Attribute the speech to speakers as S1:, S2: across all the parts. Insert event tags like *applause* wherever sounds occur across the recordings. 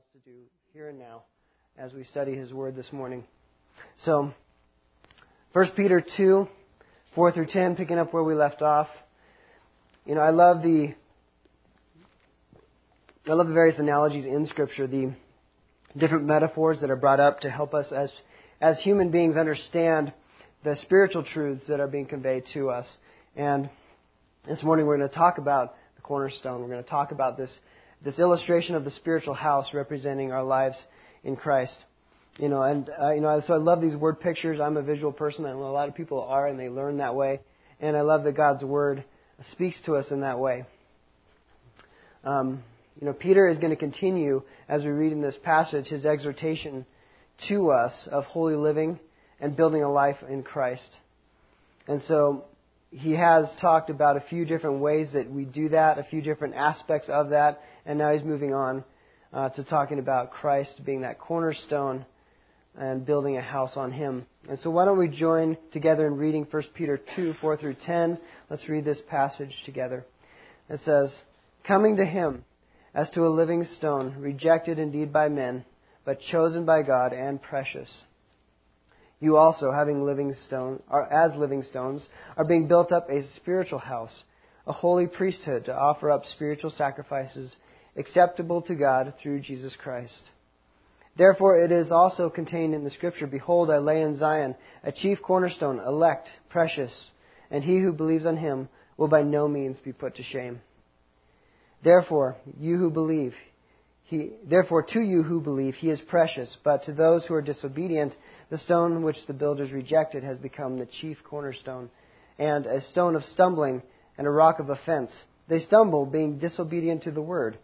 S1: wants to do here and now as we study His Word this morning. So, 1 Peter 2, 4 through 10, picking up where we left off. You know, I love the I love the various analogies in Scripture, the different metaphors that are brought up to help us as as human beings understand the spiritual truths that are being conveyed to us. And this morning we're going to talk about the cornerstone. We're going to talk about this this illustration of the spiritual house representing our lives in Christ. You know, and uh, you know, so I love these word pictures. I'm a visual person, and a lot of people are, and they learn that way. And I love that God's word speaks to us in that way. Um, you know, Peter is going to continue as we read in this passage his exhortation to us of holy living and building a life in Christ. And so he has talked about a few different ways that we do that, a few different aspects of that, and now he's moving on uh, to talking about Christ being that cornerstone and building a house on him. And so why don't we join together in reading 1 Peter 2, 4 through 10. Let's read this passage together. It says, Coming to him as to a living stone, rejected indeed by men, but chosen by God and precious. You also, having living stone, are, as living stones, are being built up a spiritual house, a holy priesthood to offer up spiritual sacrifices acceptable to God through Jesus Christ. Therefore, it is also contained in the Scripture Behold, I lay in Zion a chief cornerstone, elect, precious, and he who believes on him will by no means be put to shame. Therefore, you who believe, he, therefore to you who believe, he is precious, but to those who are disobedient, the stone which the builders rejected has become the chief cornerstone, and a stone of stumbling and a rock of offense. They stumble, being disobedient to the word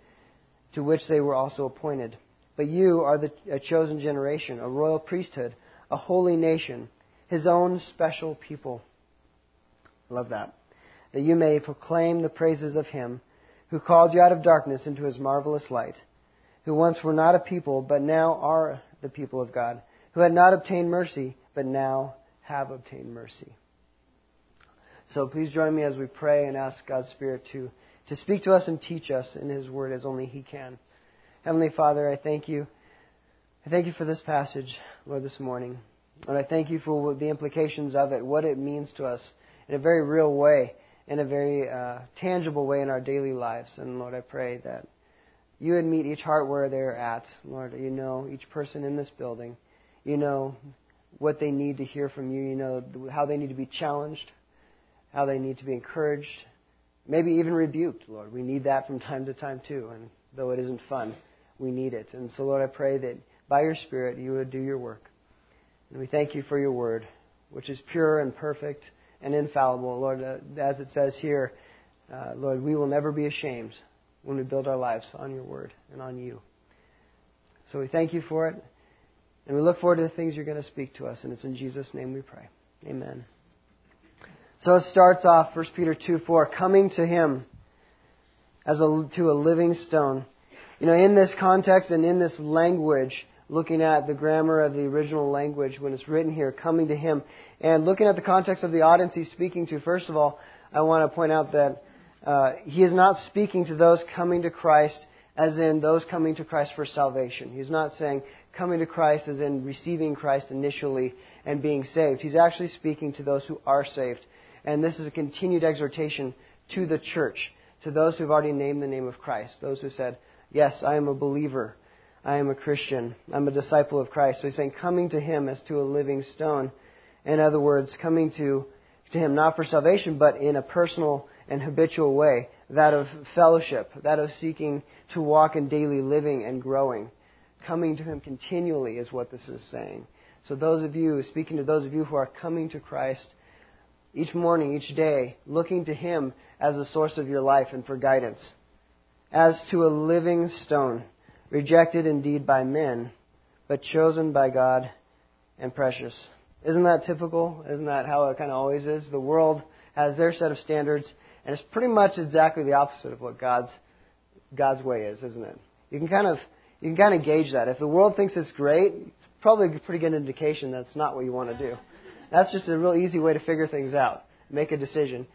S1: to which they were also appointed. But you are the, a chosen generation, a royal priesthood, a holy nation, his own special people. Love that. That you may proclaim the praises of him who called you out of darkness into his marvelous light, who once were not a people, but now are the people of God, who had not obtained mercy, but now have obtained mercy. So please join me as we pray and ask God's Spirit to to speak to us and teach us in His Word as only He can. Heavenly Father, I thank you. I thank you for this passage, Lord, this morning. And I thank you for the implications of it, what it means to us in a very real way, in a very uh, tangible way in our daily lives. And Lord, I pray that you would meet each heart where they're at. Lord, you know each person in this building. You know what they need to hear from you. You know how they need to be challenged, how they need to be encouraged, maybe even rebuked, Lord. We need that from time to time too. And though it isn't fun, we need it. And so, Lord, I pray that by your Spirit you would do your work. And we thank you for your word, which is pure and perfect and infallible. Lord, uh, as it says here, uh, Lord, we will never be ashamed when we build our lives on your word and on you. So we thank you for it. And we look forward to the things you're going to speak to us. And it's in Jesus' name we pray. Amen. So it starts off, 1 Peter 2 4, coming to him as a, to a living stone. You know, in this context and in this language, looking at the grammar of the original language when it's written here, coming to him, and looking at the context of the audience he's speaking to, first of all, I want to point out that uh, he is not speaking to those coming to Christ as in those coming to Christ for salvation. He's not saying coming to Christ as in receiving Christ initially and being saved. He's actually speaking to those who are saved. And this is a continued exhortation to the church, to those who've already named the name of Christ, those who said, Yes, I am a believer. I am a Christian. I'm a disciple of Christ. So he's saying, coming to him as to a living stone. In other words, coming to, to him not for salvation, but in a personal and habitual way. That of fellowship, that of seeking to walk in daily living and growing. Coming to him continually is what this is saying. So those of you, speaking to those of you who are coming to Christ, each morning, each day, looking to Him as the source of your life and for guidance. As to a living stone, rejected indeed by men, but chosen by God and precious. Isn't that typical? Isn't that how it kind of always is? The world has their set of standards, and it's pretty much exactly the opposite of what God's God's way is, isn't it? You can kind of you can kind of gauge that. If the world thinks it's great, it's probably a pretty good indication that it's not what you want to do. That's just a real easy way to figure things out. Make a decision.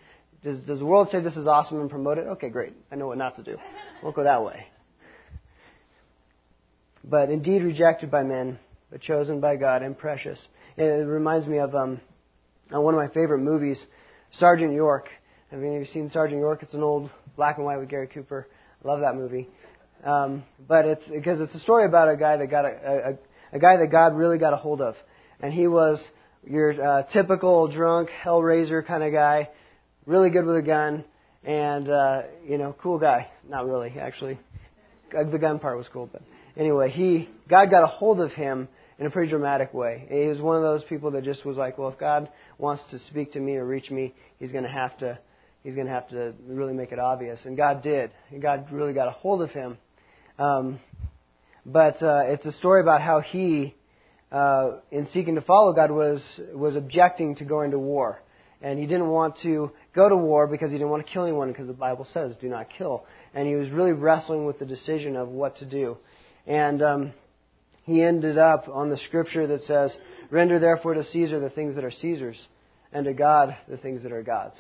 S1: Does, does the world say this is awesome and promote it? Okay, great. I know what not to do. We'll go that way. but indeed rejected by men, but chosen by God and precious. It reminds me of um, one of my favorite movies, Sergeant York. Have any of you seen Sergeant York? It's an old black and white with Gary Cooper. Love that movie. Um, but it's because it's a story about a guy that got a, a, a guy that God really got a hold of, and he was your uh, typical drunk hellraiser kind of guy, really good with a gun, and uh, you know, cool guy. Not really, actually. The gun part was cool, but anyway, he God got a hold of him in a pretty dramatic way. He was one of those people that just was like, well, if God wants to speak to me or reach me, He's going to have to He's going to have to really make it obvious, and God did. And God really got a hold of him. Um, but uh, it's a story about how he, uh, in seeking to follow God, was was objecting to going to war, and he didn't want to go to war because he didn't want to kill anyone, because the Bible says, "Do not kill." And he was really wrestling with the decision of what to do, and um, he ended up on the scripture that says, "Render therefore to Caesar the things that are Caesar's, and to God the things that are God's."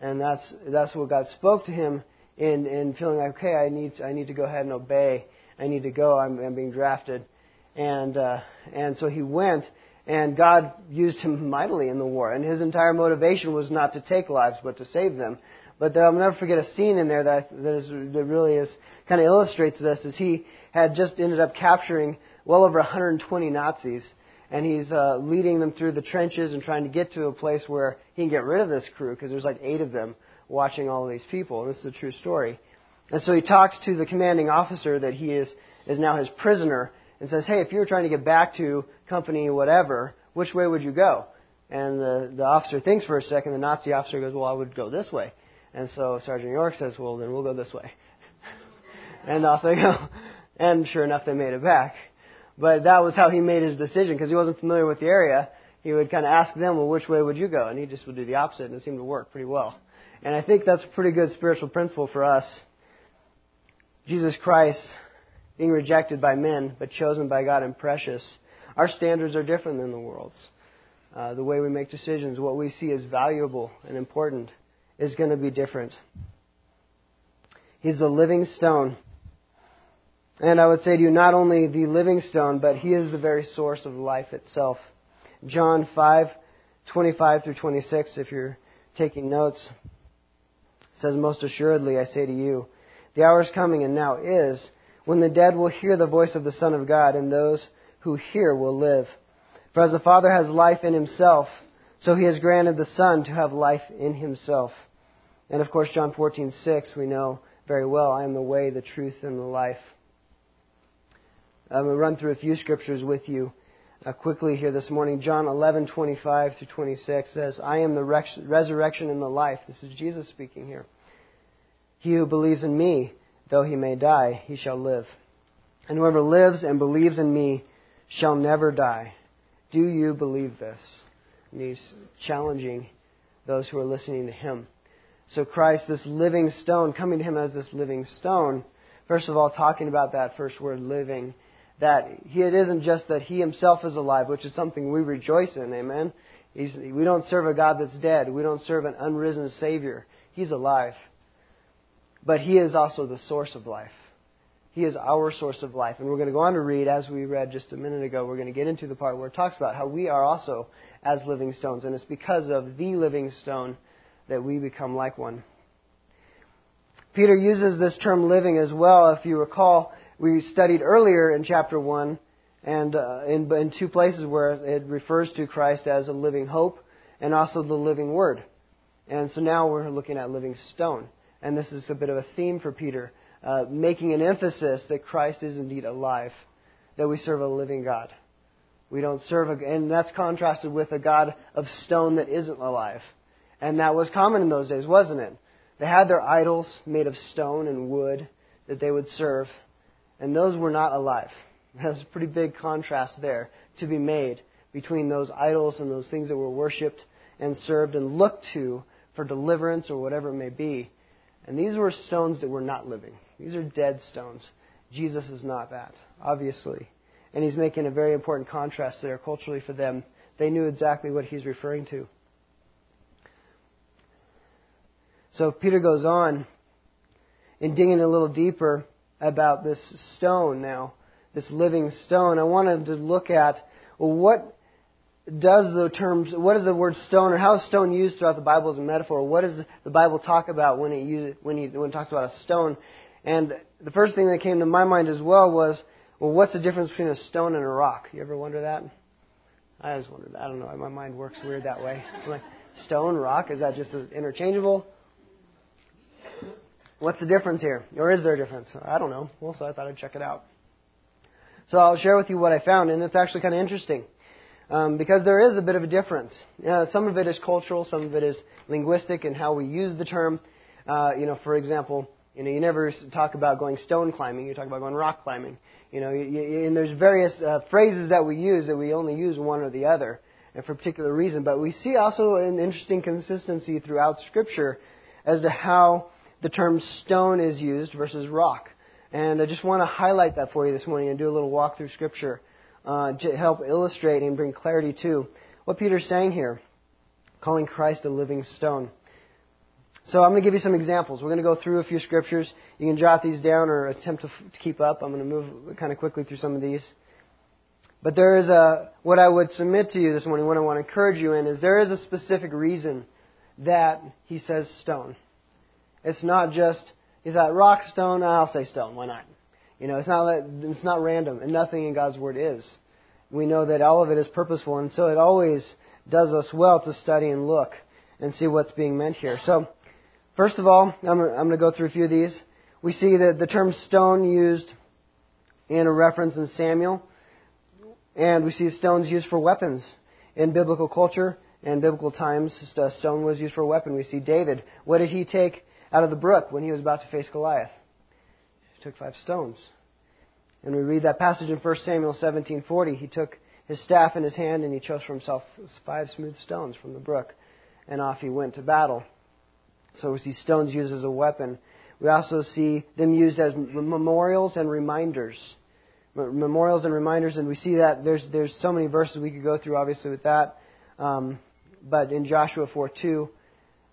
S1: And that's that's what God spoke to him in in feeling like, okay, I need I need to go ahead and obey. I need to go. I'm, I'm being drafted, and uh, and so he went. And God used him mightily in the war. And his entire motivation was not to take lives, but to save them. But I'll never forget a scene in there that that, is, that really is kind of illustrates this. Is he had just ended up capturing well over 120 Nazis, and he's uh, leading them through the trenches and trying to get to a place where he can get rid of this crew because there's like eight of them watching all of these people. And this is a true story. And so he talks to the commanding officer that he is, is now his prisoner and says, Hey, if you were trying to get back to company whatever, which way would you go? And the, the officer thinks for a second. The Nazi officer goes, Well, I would go this way. And so Sergeant York says, Well, then we'll go this way. *laughs* and off they go. And sure enough, they made it back. But that was how he made his decision because he wasn't familiar with the area. He would kind of ask them, Well, which way would you go? And he just would do the opposite, and it seemed to work pretty well. And I think that's a pretty good spiritual principle for us. Jesus Christ being rejected by men, but chosen by God and precious. Our standards are different than the world's. Uh, the way we make decisions, what we see as valuable and important, is going to be different. He's a living stone. And I would say to you, not only the living stone, but he is the very source of life itself. John 5, 25 through 26, if you're taking notes says, Most assuredly, I say to you, the hour is coming, and now is, when the dead will hear the voice of the Son of God, and those who hear will live. For as the Father has life in himself, so he has granted the Son to have life in himself. And of course, John 14:6, we know very well, I am the way, the truth, and the life. I'm going to run through a few scriptures with you uh, quickly here this morning. John 11:25 through 26 says, "I am the res- resurrection and the life." This is Jesus speaking here. He who believes in me, though he may die, he shall live. And whoever lives and believes in me shall never die. Do you believe this? And he's challenging those who are listening to him. So Christ, this living stone, coming to him as this living stone, first of all, talking about that first word, living, that it isn't just that he himself is alive, which is something we rejoice in, amen? He's, we don't serve a God that's dead. We don't serve an unrisen Savior. He's alive. But he is also the source of life. He is our source of life. And we're going to go on to read, as we read just a minute ago, we're going to get into the part where it talks about how we are also as living stones. And it's because of the living stone that we become like one. Peter uses this term living as well. If you recall, we studied earlier in chapter 1 and uh, in, in two places where it refers to Christ as a living hope and also the living word. And so now we're looking at living stone. And this is a bit of a theme for Peter, uh, making an emphasis that Christ is indeed alive, that we serve a living God. We don't serve a, and that's contrasted with a God of stone that isn't alive. And that was common in those days, wasn't it? They had their idols made of stone and wood that they would serve and those were not alive. *laughs* There's a pretty big contrast there to be made between those idols and those things that were worshipped and served and looked to for deliverance or whatever it may be. And these were stones that were not living. These are dead stones. Jesus is not that, obviously. And he's making a very important contrast there culturally for them. They knew exactly what he's referring to. So Peter goes on in digging a little deeper about this stone now this living stone, I wanted to look at what does the terms, what is the word stone, or how is stone used throughout the Bible as a metaphor? What does the Bible talk about when it uses, when, it, when it talks about a stone? And the first thing that came to my mind as well was, well, what's the difference between a stone and a rock? You ever wonder that? I always wondered. I don't know. My mind works weird that way. Like, stone, rock, is that just interchangeable? What's the difference here? Or is there a difference? I don't know. Well, so I thought I'd check it out. So I'll share with you what I found, and it's actually kind of interesting. Um, because there is a bit of a difference. Uh, some of it is cultural, some of it is linguistic and how we use the term. Uh, you know, for example, you know, you never talk about going stone climbing; you talk about going rock climbing. You know, you, you, and there's various uh, phrases that we use that we only use one or the other, and for a particular reason. But we see also an interesting consistency throughout Scripture as to how the term stone is used versus rock. And I just want to highlight that for you this morning and do a little walk through Scripture uh, to help illustrate and bring clarity to what Peter's saying here, calling Christ a living stone. So I'm going to give you some examples. We're going to go through a few scriptures. You can jot these down or attempt to, to keep up. I'm going to move kind of quickly through some of these. But there is a, what I would submit to you this morning, what I want to encourage you in, is there is a specific reason that he says stone. It's not just, is that rock stone? I'll say stone. Why not? You know, it's not it's not random, and nothing in God's Word is. We know that all of it is purposeful, and so it always does us well to study and look and see what's being meant here. So, first of all, I'm, I'm going to go through a few of these. We see that the term stone used in a reference in Samuel, and we see stones used for weapons in biblical culture and biblical times. Stone was used for a weapon. We see David. What did he take out of the brook when he was about to face Goliath? He took five stones. And we read that passage in 1 Samuel 17:40. He took his staff in his hand and he chose for himself five smooth stones from the brook, and off he went to battle. So we see stones used as a weapon. We also see them used as memorials and reminders. Memorials and reminders, and we see that there's there's so many verses we could go through, obviously, with that. Um, but in Joshua 4:2,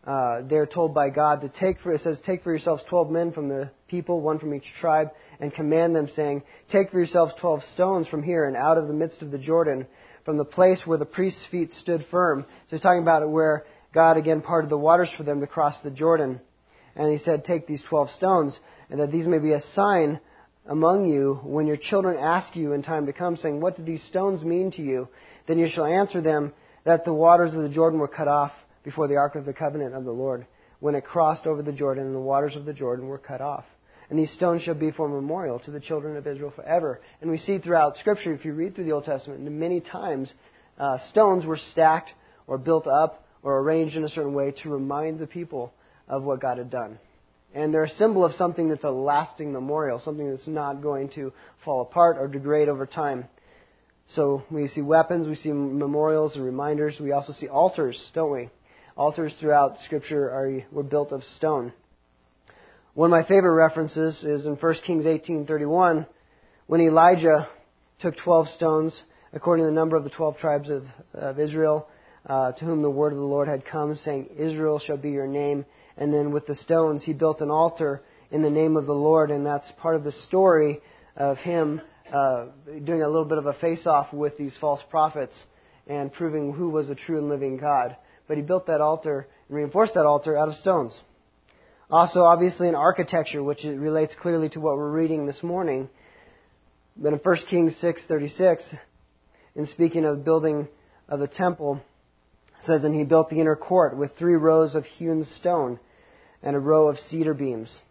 S1: uh, they're told by God to take for, it says, take for yourselves 12 men from the people, one from each tribe, and command them, saying, take for yourselves 12 stones from here and out of the midst of the Jordan, from the place where the priest's feet stood firm. So he's talking about where God again parted the waters for them to cross the Jordan. And he said, take these 12 stones, and that these may be a sign among you when your children ask you in time to come, saying, what do these stones mean to you? Then you shall answer them that the waters of the Jordan were cut off before the ark of the covenant of the Lord, when it crossed over the Jordan, and the waters of the Jordan were cut off. And these stones shall be for a memorial to the children of Israel forever. And we see throughout Scripture, if you read through the Old Testament, many times uh, stones were stacked or built up or arranged in a certain way to remind the people of what God had done. And they're a symbol of something that's a lasting memorial, something that's not going to fall apart or degrade over time. So we see weapons, we see memorials and reminders. We also see altars, don't we? Altars throughout Scripture are were built of stone. One of my favorite references is in 1 Kings 18:31, when Elijah took 12 stones, according to the number of the 12 tribes of, of Israel, uh, to whom the word of the Lord had come, saying, "Israel shall be your name." And then with the stones, he built an altar in the name of the Lord, and that's part of the story of him uh, doing a little bit of a face-off with these false prophets and proving who was a true and living God but he built that altar and reinforced that altar out of stones. Also, obviously, in architecture, which relates clearly to what we're reading this morning. But in 1 Kings 6:36, in speaking of building of the temple, says, "And he built the inner court with three rows of hewn stone and a row of cedar beams."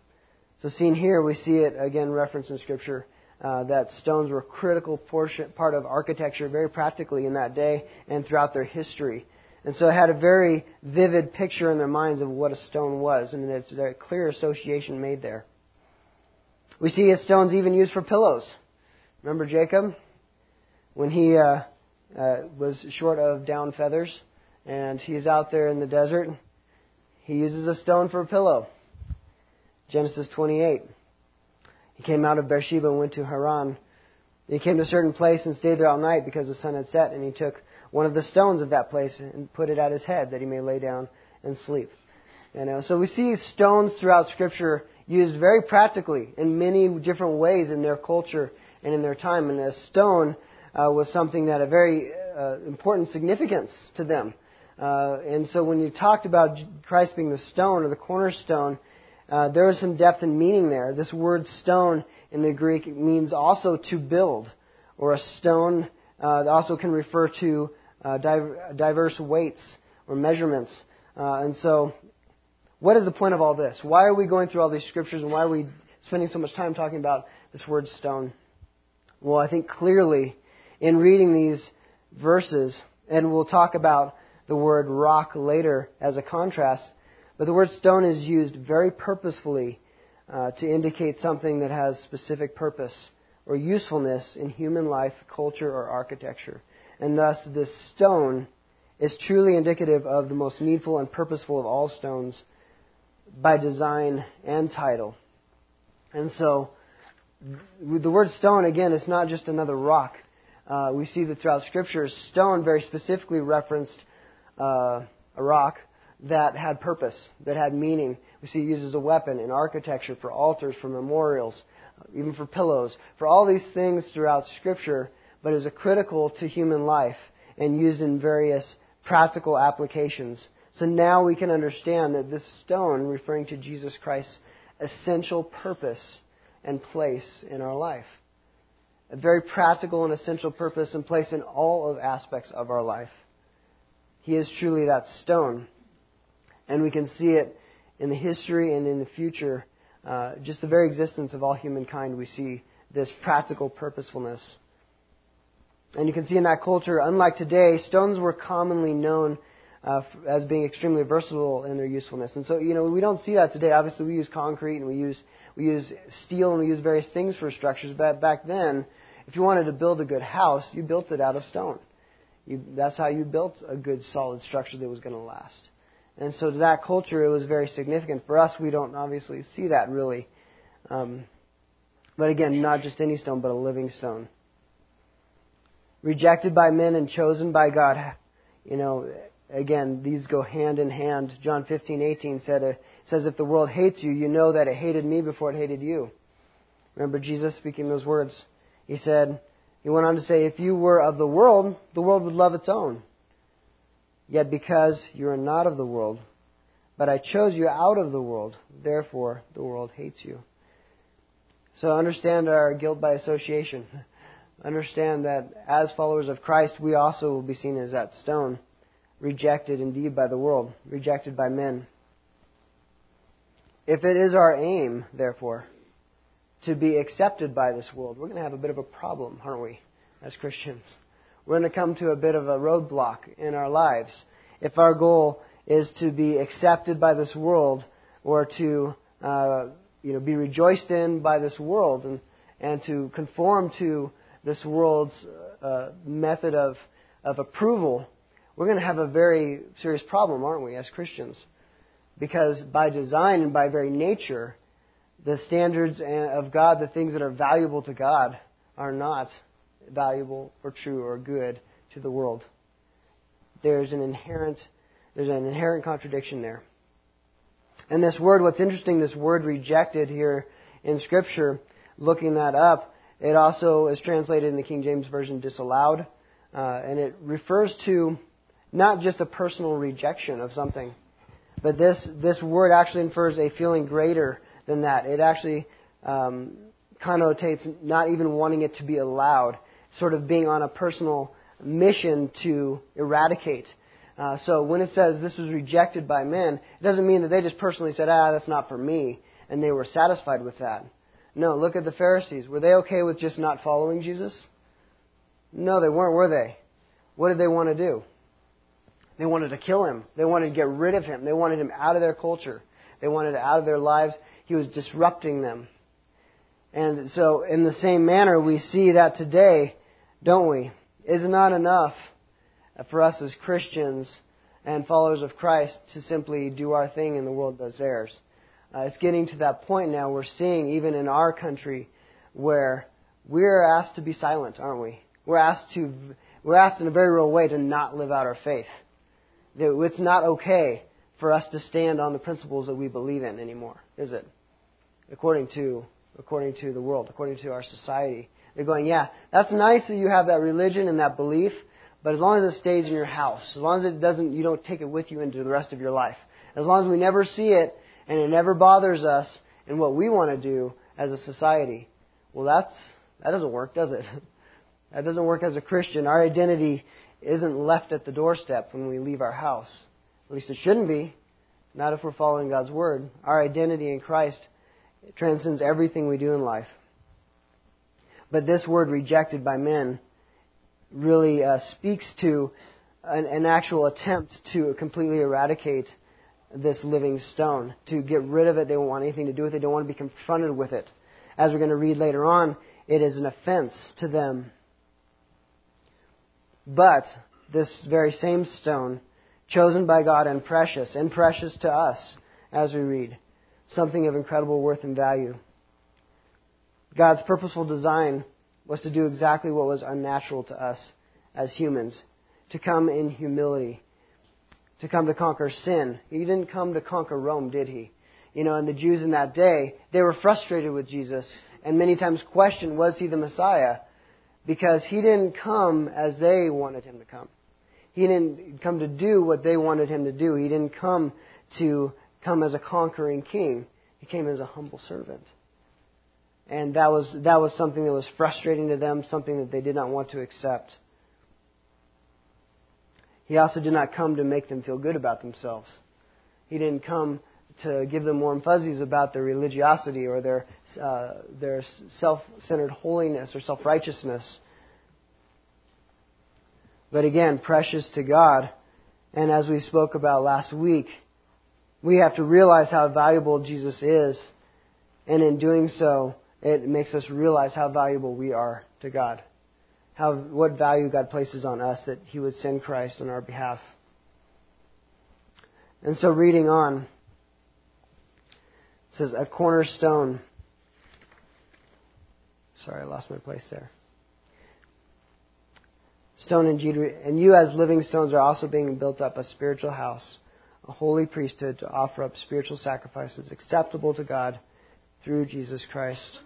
S1: So, seen here, we see it again referenced in Scripture uh, that stones were a critical portion, part of architecture, very practically in that day and throughout their history. And so it had a very vivid picture in their minds of what a stone was, and there's a clear association made there. We see his stones even used for pillows. Remember Jacob? When he uh, uh, was short of down feathers, and he's out there in the desert, he uses a stone for a pillow. Genesis 28. He came out of Beersheba and went to Haran. He came to a certain place and stayed there all night because the sun had set, and he took one of the stones of that place and put it at his head that he may lay down and sleep. You know, so we see stones throughout Scripture used very practically in many different ways in their culture and in their time. And a stone uh, was something that had very uh, important significance to them. Uh, and so when you talked about Christ being the stone or the cornerstone, uh, there is some depth and meaning there. This word stone in the Greek means also to build, or a stone uh, also can refer to uh, diverse weights or measurements. Uh, and so, what is the point of all this? Why are we going through all these scriptures and why are we spending so much time talking about this word stone? Well, I think clearly in reading these verses, and we'll talk about the word rock later as a contrast, but the word stone is used very purposefully uh, to indicate something that has specific purpose or usefulness in human life, culture, or architecture. And thus, this stone is truly indicative of the most needful and purposeful of all stones by design and title. And so, the word stone, again, is not just another rock. Uh, we see that throughout Scripture, stone very specifically referenced uh, a rock that had purpose, that had meaning. We see it used as a weapon in architecture, for altars, for memorials, even for pillows, for all these things throughout Scripture, but is critical to human life and used in various practical applications. So now we can understand that this stone, referring to Jesus Christ's essential purpose and place in our life. A very practical and essential purpose and place in all of aspects of our life. He is truly that stone. And we can see it in the history and in the future. Uh, just the very existence of all humankind, we see this practical purposefulness. And you can see in that culture, unlike today, stones were commonly known uh, as being extremely versatile in their usefulness. And so, you know, we don't see that today. Obviously, we use concrete and we use we use steel and we use various things for structures. But back then, if you wanted to build a good house, you built it out of stone. You, that's how you built a good solid structure that was going to last. And so to that culture, it was very significant. For us, we don't obviously see that really. Um, but again, not just any stone, but a living stone rejected by men and chosen by God. You know, again, these go hand in hand. John 15:18 said, uh, says, "If the world hates you, you know that it hated me before it hated you." Remember Jesus speaking those words. He said, he went on to say, "If you were of the world, the world would love its own. Yet because you are not of the world, but I chose you out of the world, therefore the world hates you." So understand our guilt by association understand that as followers of Christ, we also will be seen as that stone, rejected indeed by the world, rejected by men. If it is our aim, therefore, to be accepted by this world, we're going to have a bit of a problem, aren't we, as Christians? We're going to come to a bit of a roadblock in our lives. If our goal is to be accepted by this world or to uh, you know, be rejoiced in by this world and, and to conform to this world's uh, method of, of approval, we're going to have a very serious problem, aren't we, as Christians? Because by design and by very nature, the standards of God, the things that are valuable to God, are not valuable or true or good to the world. There's an inherent, there's an inherent contradiction there. And this word, what's interesting, this word rejected here in Scripture, looking that up, it also is translated in the King James Version disallowed, uh, and it refers to not just a personal rejection of something, but this, this word actually infers a feeling greater than that. It actually um, connotates not even wanting it to be allowed, sort of being on a personal mission to eradicate. Uh, so when it says this was rejected by men, it doesn't mean that they just personally said, ah, that's not for me, and they were satisfied with that. No, look at the Pharisees. Were they okay with just not following Jesus? No, they weren't, were they? What did they want to do? They wanted to kill him. They wanted to get rid of him. They wanted him out of their culture. They wanted out of their lives. He was disrupting them. And so, in the same manner, we see that today, don't we? Is it not enough for us as Christians and followers of Christ to simply do our thing and the world does theirs? Uh, it's getting to that point now we're seeing, even in our country, where we're asked to be silent, aren't we? We're asked to, we're asked in a very real way to not live out our faith. That it's not okay for us to stand on the principles that we believe in anymore, is it? According to, according to the world, according to our society. They're going, yeah, that's nice that you have that religion and that belief, but as long as it stays in your house, as long as it doesn't, you don't take it with you into the rest of your life, as long as we never see it and it never bothers us in what we want to do as a society, well, that's that doesn't work, does it? *laughs* That doesn't work as a Christian. Our identity isn't left at the doorstep when we leave our house. At least it shouldn't be. Not if we're following God's word. Our identity in Christ transcends everything we do in life. But this word rejected by men really uh, speaks to an, an actual attempt to completely eradicate this living stone, to get rid of it. They don't want anything to do with it. They don't want to be confronted with it. As we're going to read later on, it is an offense to them. But this very same stone, chosen by God and precious, and precious to us, as we read, something of incredible worth and value. God's purposeful design was to do exactly what was unnatural to us as humans to come in humility, to come to conquer sin. He didn't come to conquer Rome, did he? You know, and the Jews in that day, they were frustrated with Jesus and many times questioned, was he the Messiah? Because he didn't come as they wanted him to come. He didn't come to do what they wanted him to do. He didn't come to come as a conquering king. He came as a humble servant. And that was, that was something that was frustrating to them, something that they did not want to accept. He also did not come to make them feel good about themselves. He didn't come to give them warm fuzzies about their religiosity or their, uh, their self centered holiness or self righteousness. But again, precious to God. And as we spoke about last week, we have to realize how valuable Jesus is. And in doing so, it makes us realize how valuable we are to God. How, what value God places on us that He would send Christ on our behalf. And so, reading on, it says, a cornerstone. Sorry, I lost my place there. Stone and and you as living stones are also being built up a spiritual house, a holy priesthood to offer up spiritual sacrifices acceptable to God through Jesus Christ.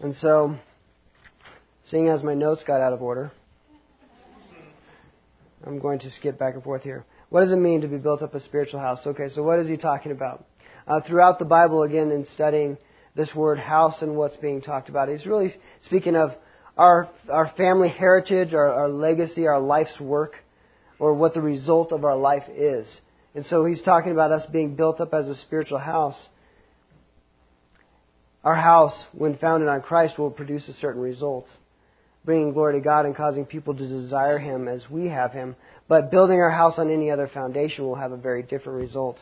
S1: And so, seeing as my notes got out of order, I'm going to skip back and forth here. What does it mean to be built up a spiritual house? Okay, so what is he talking about? Uh, throughout the Bible, again, in studying this word house and what's being talked about, he's really speaking of our, our family heritage, our, our legacy, our life's work, or what the result of our life is. And so he's talking about us being built up as a spiritual house. Our house, when founded on Christ, will produce a certain result bringing glory to God and causing people to desire Him as we have Him. But building our house on any other foundation will have a very different result.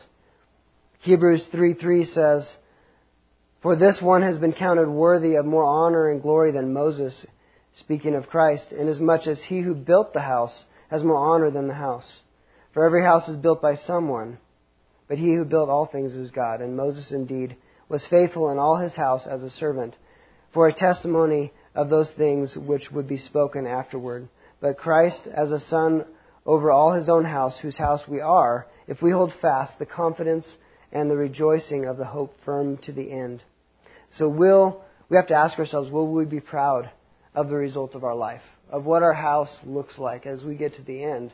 S1: Hebrews 3 3 says, For this one has been counted worthy of more honor and glory than Moses, speaking of Christ, inasmuch as he who built the house has more honor than the house. For every house is built by someone, but he who built all things is God. And Moses indeed was faithful in all his house as a servant, for a testimony of those things which would be spoken afterward. But Christ, as a son over all his own house, whose house we are, if we hold fast the confidence and the rejoicing of the hope firm to the end. So will we have to ask ourselves, will we be proud of the result of our life, of what our house looks like as we get to the end?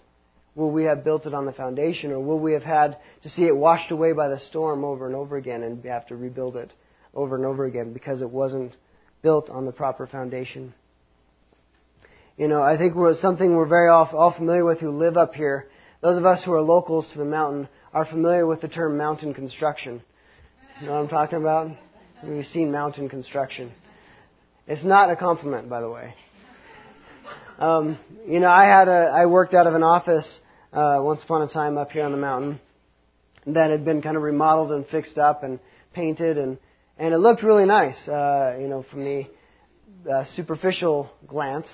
S1: Will we have built it on the foundation, or will we have had to see it washed away by the storm over and over again and have to rebuild it over and over again because it wasn't built on the proper foundation. You know, I think we're something we're very all, all familiar with who live up here. Those of us who are locals to the mountain are familiar with the term mountain construction. You know what I'm talking about? We've seen mountain construction. It's not a compliment, by the way. Um, you know, I had a, I worked out of an office uh, once upon a time up here on the mountain that had been kind of remodeled and fixed up and painted and and it looked really nice. Uh, you know, from the uh, superficial glance,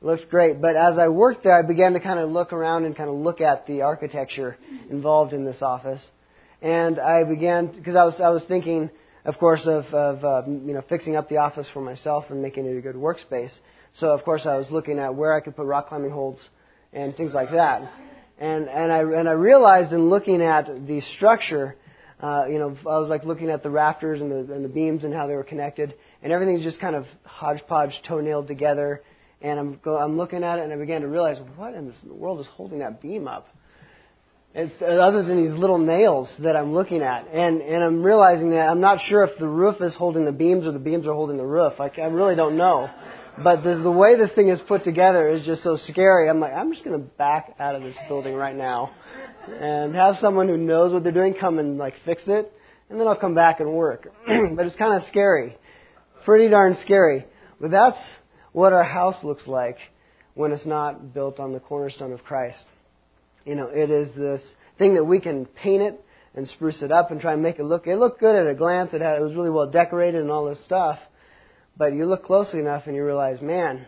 S1: it looked great. But as I worked there, I began to kind of look around and kind of look at the architecture involved in this office, and I began because I was I was thinking, of course, of of uh, you know fixing up the office for myself and making it a good workspace. So of course I was looking at where I could put rock climbing holds and things like that. And and I and I realized in looking at the structure Uh, you know, I was like looking at the rafters and the, and the beams and how they were connected, and everything's just kind of hodgepodge, toe-nailed together. And I'm, go, I'm looking at it, and I began to realize, what in the world is holding that beam up? It's uh, other than these little nails that I'm looking at, and and I'm realizing that I'm not sure if the roof is holding the beams or the beams are holding the roof. Like I really don't know. But the, the way this thing is put together is just so scary. I'm like, I'm just going to back out of this building right now and have someone who knows what they're doing come and like fix it, and then I'll come back and work. *clears throat* but it's kind of scary, pretty darn scary. But that's what our house looks like when it's not built on the cornerstone of Christ. You know, it is this thing that we can paint it and spruce it up and try and make it look. It looked good at a glance. It had, it was really well decorated and all this stuff. But you look closely enough and you realize, man,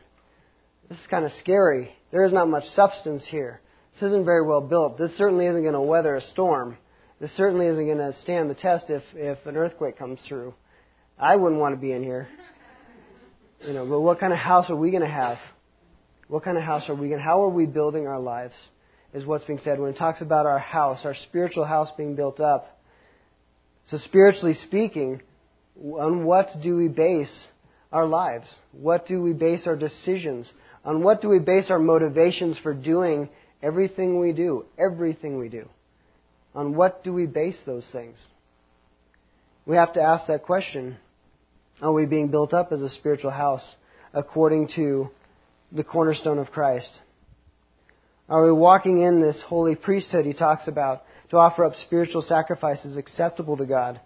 S1: this is kind of scary. There is not much substance here. This isn't very well built. This certainly isn't going to weather a storm. This certainly isn't going to stand the test if, if an earthquake comes through. I wouldn't want to be in here. You know, but what kind of house are we going to have? What kind of house are we going to How are we building our lives? Is what's being said when it talks about our house, our spiritual house being built up. So spiritually speaking, on what do we base our lives? What do we base our decisions? On what do we base our motivations for doing everything we do? Everything we do. On what do we base those things? We have to ask that question. Are we being built up as a spiritual house according to the cornerstone of Christ? Are we walking in this holy priesthood he talks about to offer up spiritual sacrifices acceptable to God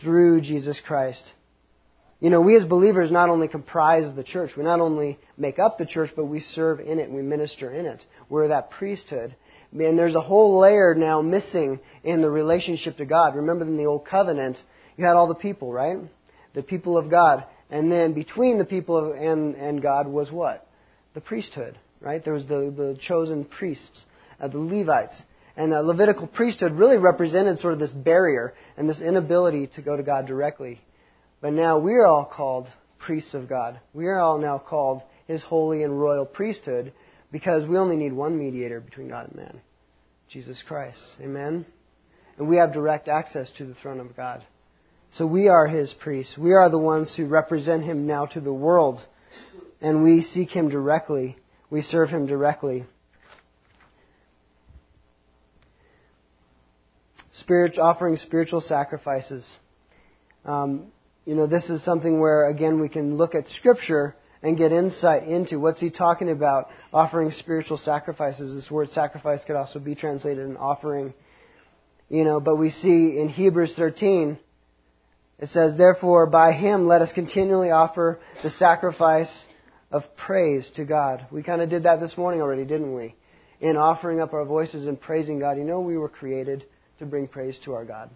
S1: through Jesus Christ? You know, we as believers not only comprise the church, we not only make up the church, but we serve in it, we minister in it. We're that priesthood. And there's a whole layer now missing in the relationship to God. Remember in the Old Covenant, you had all the people, right? The people of God. And then between the people and, and God was what? The priesthood, right? There was the, the chosen priests, uh, the Levites. And the Levitical priesthood really represented sort of this barrier and this inability to go to God directly. But now we are all called priests of God. We are all now called His holy and royal priesthood because we only need one mediator between God and man Jesus Christ. Amen? And we have direct access to the throne of God. So we are His priests. We are the ones who represent Him now to the world. And we seek Him directly. We serve Him directly. Spirit, offering spiritual sacrifices. Um, you know, this is something where, again, we can look at Scripture and get insight into what's he talking about offering spiritual sacrifices. This word sacrifice could also be translated an offering. You know, but we see in Hebrews 13, it says, Therefore, by him let us continually offer the sacrifice of praise to God. We kind of did that this morning already, didn't we? In offering up our voices and praising God. You know, we were created to bring praise to our God.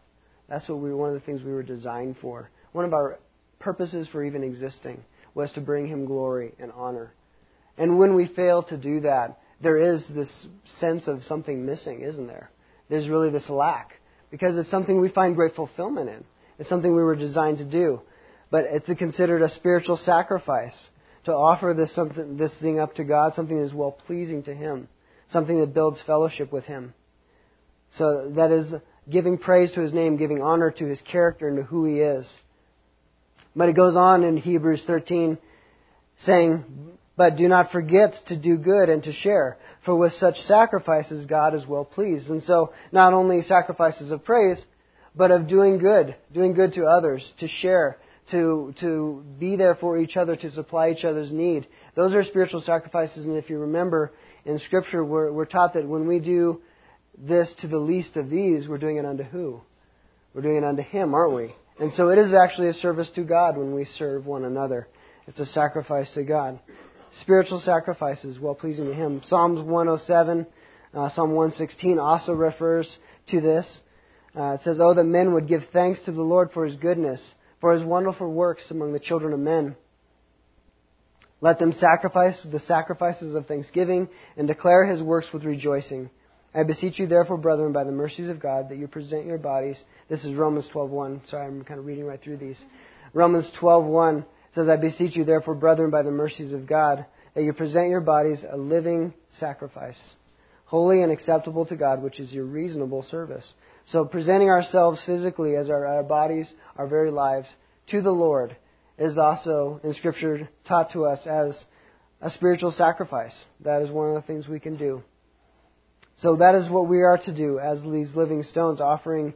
S1: That's what we, one of the things we were designed for. One of our purposes for even existing was to bring him glory and honor. And when we fail to do that, there is this sense of something missing, isn't there? There's really this lack because it's something we find great fulfillment in. It's something we were designed to do. But it's considered a spiritual sacrifice to offer this something this thing up to God, something that is well pleasing to him, something that builds fellowship with him. So that is giving praise to his name, giving honor to his character and to who he is. But it goes on in Hebrews 13 saying, But do not forget to do good and to share, for with such sacrifices God is well pleased. And so, not only sacrifices of praise, but of doing good, doing good to others, to share, to, to be there for each other, to supply each other's need. Those are spiritual sacrifices, and if you remember in Scripture, we're, we're taught that when we do this to the least of these, we're doing it unto who? We're doing it unto Him, aren't we? And so it is actually a service to God when we serve one another. It's a sacrifice to God. Spiritual sacrifices, well pleasing to Him. Psalms 107, uh, Psalm 116 also refers to this. Uh, it says, Oh, that men would give thanks to the Lord for His goodness, for His wonderful works among the children of men. Let them sacrifice the sacrifices of thanksgiving and declare His works with rejoicing. I beseech you, therefore, brethren, by the mercies of God, that you present your bodies. This is Romans 12.1. Sorry, I'm kind of reading right through these. Romans 12.1 says, I beseech you, therefore, brethren, by the mercies of God, that you present your bodies a living sacrifice, holy and acceptable to God, which is your reasonable service. So presenting ourselves physically as our, our bodies, our very lives, to the Lord is also in Scripture taught to us as a spiritual sacrifice. That is one of the things we can do. So that is what we are to do as these living stones, offering,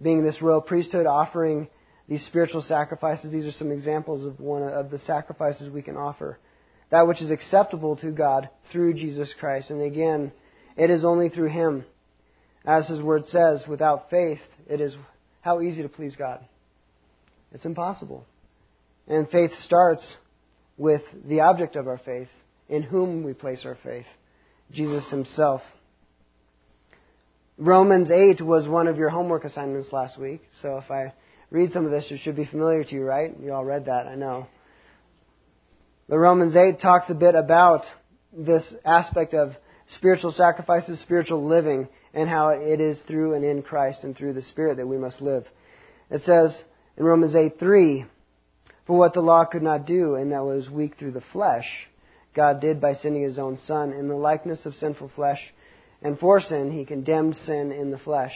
S1: being this royal priesthood, offering these spiritual sacrifices. These are some examples of one of the sacrifices we can offer. That which is acceptable to God through Jesus Christ. And again, it is only through Him. As His Word says, without faith, it is how easy to please God. It's impossible. And faith starts with the object of our faith, in whom we place our faith, Jesus Himself. Romans 8 was one of your homework assignments last week, so if I read some of this, it should be familiar to you, right? You all read that, I know. The Romans 8 talks a bit about this aspect of spiritual sacrifices, spiritual living, and how it is through and in Christ and through the Spirit that we must live. It says in Romans 8 3, For what the law could not do, and that was weak through the flesh, God did by sending his own Son in the likeness of sinful flesh. And for sin, he condemned sin in the flesh,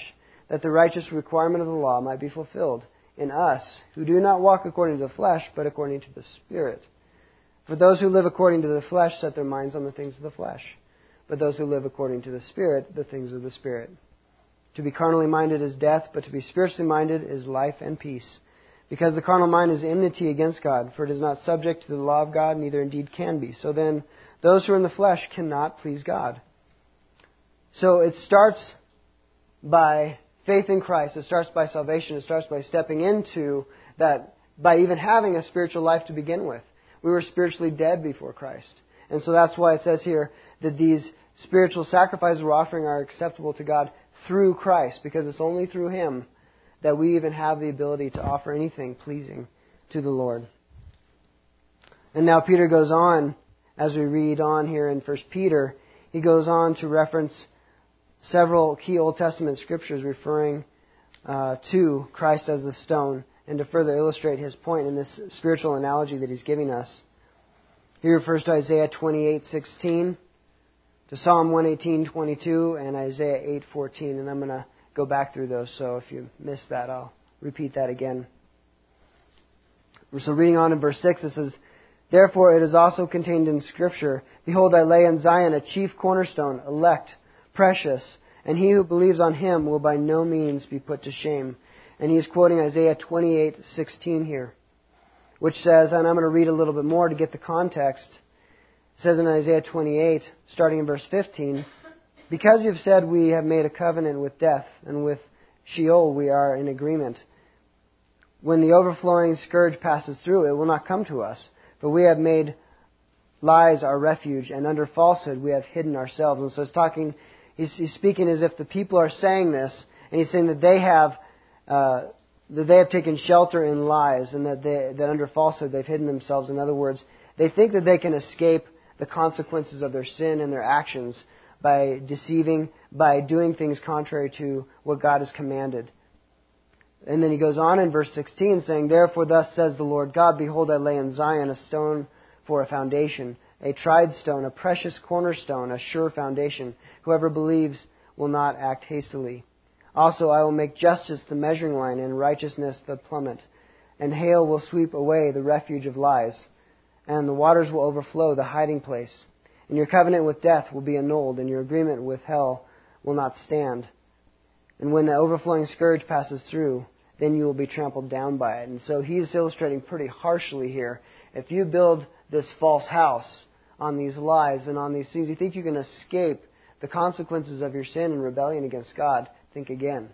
S1: that the righteous requirement of the law might be fulfilled in us, who do not walk according to the flesh, but according to the Spirit. For those who live according to the flesh set their minds on the things of the flesh but those who live according to the Spirit, the things of the Spirit. To be carnally minded is death, but to be spiritually minded is life and peace. Because the carnal mind is enmity against God, for it is not subject to the law of God, neither indeed can be. So then, those who are in the flesh cannot please God. So it starts by faith in Christ. It starts by salvation. It starts by stepping into that, by even having a spiritual life to begin with. We were spiritually dead before Christ. And so that's why it says here that these spiritual sacrifices we're offering are acceptable to God through Christ, because it's only through Him that we even have the ability to offer anything pleasing to the Lord. And now Peter goes on, as we read on here in 1 Peter, he goes on to reference several key Old Testament scriptures referring uh, to Christ as the stone and to further illustrate his point in this spiritual analogy that he's giving us. He refers to Isaiah 28:16, to Psalm 118:22, and Isaiah 8:14, and I'm going to go back through those. So if you missed that, I'll repeat that again. So reading on in verse 6, it says, Therefore it is also contained in Scripture, Behold, I lay in Zion a chief cornerstone, elect, precious, and he who believes on him will by no means be put to shame. And he's quoting Isaiah 28:16 here which says, and I'm going to read a little bit more to get the context. It says in Isaiah 28, starting in verse 15, Because you've said we have made a covenant with death, and with Sheol we are in agreement. When the overflowing scourge passes through, it will not come to us, for we have made lies our refuge, and under falsehood we have hidden ourselves. And so it's talking, he's, he's speaking as if the people are saying this, and he's saying that they have uh, that they have taken shelter in lies and that, they, that under falsehood they've hidden themselves. In other words, they think that they can escape the consequences of their sin and their actions by deceiving, by doing things contrary to what God has commanded. And then he goes on in verse 16 saying, Therefore thus says the Lord God, Behold, I lay in Zion a stone for a foundation, a tried stone, a precious cornerstone, a sure foundation. Whoever believes will not act hastily. Also, I will make justice the measuring line and righteousness the plummet. And hail will sweep away the refuge of lies, and the waters will overflow the hiding place. And your covenant with death will be annulled, and your agreement with hell will not stand. And when the overflowing scourge passes through, then you will be trampled down by it. And so he's illustrating pretty harshly here. If you build this false house on these lies and on these things, you think you can escape the consequences of your sin and rebellion against God. Think again.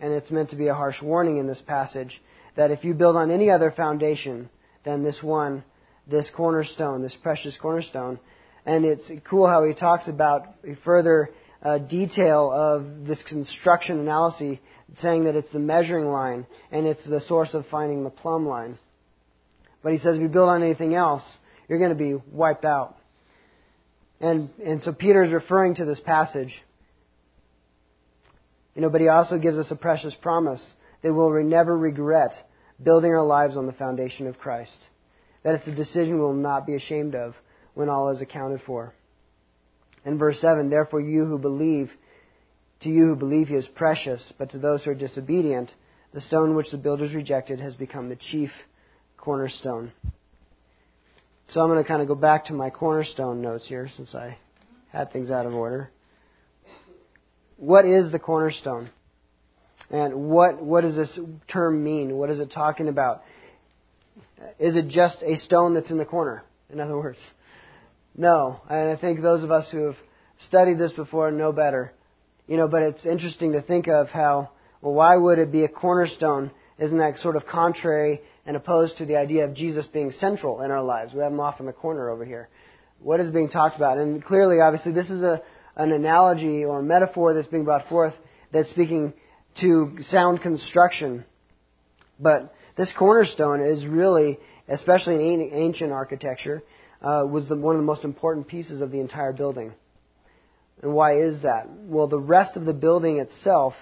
S1: And it's meant to be a harsh warning in this passage that if you build on any other foundation than this one, this cornerstone, this precious cornerstone, and it's cool how he talks about a further uh, detail of this construction analysis, saying that it's the measuring line and it's the source of finding the plumb line. But he says if you build on anything else, you're going to be wiped out. And, and so Peter is referring to this passage you know, but he also gives us a precious promise that we'll never regret building our lives on the foundation of Christ. That it's a decision we will not be ashamed of when all is accounted for. In verse 7, therefore you who believe, To you who believe he is precious, but to those who are disobedient, the stone which the builders rejected has become the chief cornerstone. So I'm going to kind of go back to my cornerstone notes here since I had things out of order. What is the cornerstone? And what, what does this term mean? What is it talking about? Is it just a stone that's in the corner? In other words, no. And I think those of us who have studied this before know better. You know, but it's interesting to think of how, well, why would it be a cornerstone? Isn't that sort of contrary and opposed to the idea of Jesus being central in our lives? We have him off in the corner over here. What is being talked about? And clearly, obviously, this is a, an analogy or metaphor that's being brought forth that's speaking to sound construction. But this cornerstone is really, especially in ancient architecture, uh, was the, one of the most important pieces of the entire building. And why is that? Well, the rest of the building itself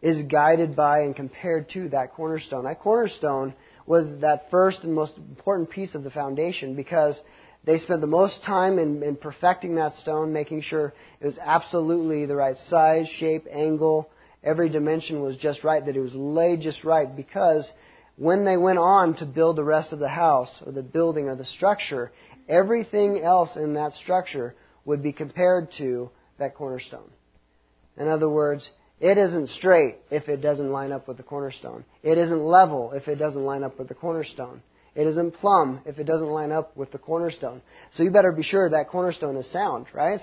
S1: is guided by and compared to that cornerstone. That cornerstone was that first and most important piece of the foundation because they spent the most time in, in perfecting that stone, making sure it was absolutely the right size, shape, angle, every dimension was just right, that it was laid just right because when they went on to build the rest of the house or the building or the structure, everything else in that structure would be compared to that cornerstone. In other words, it isn't straight if it doesn't line up with the cornerstone. It isn't level if it doesn't line up with the cornerstone. It isn't plumb if it doesn't line up with the cornerstone. So you better be sure that cornerstone is sound, right?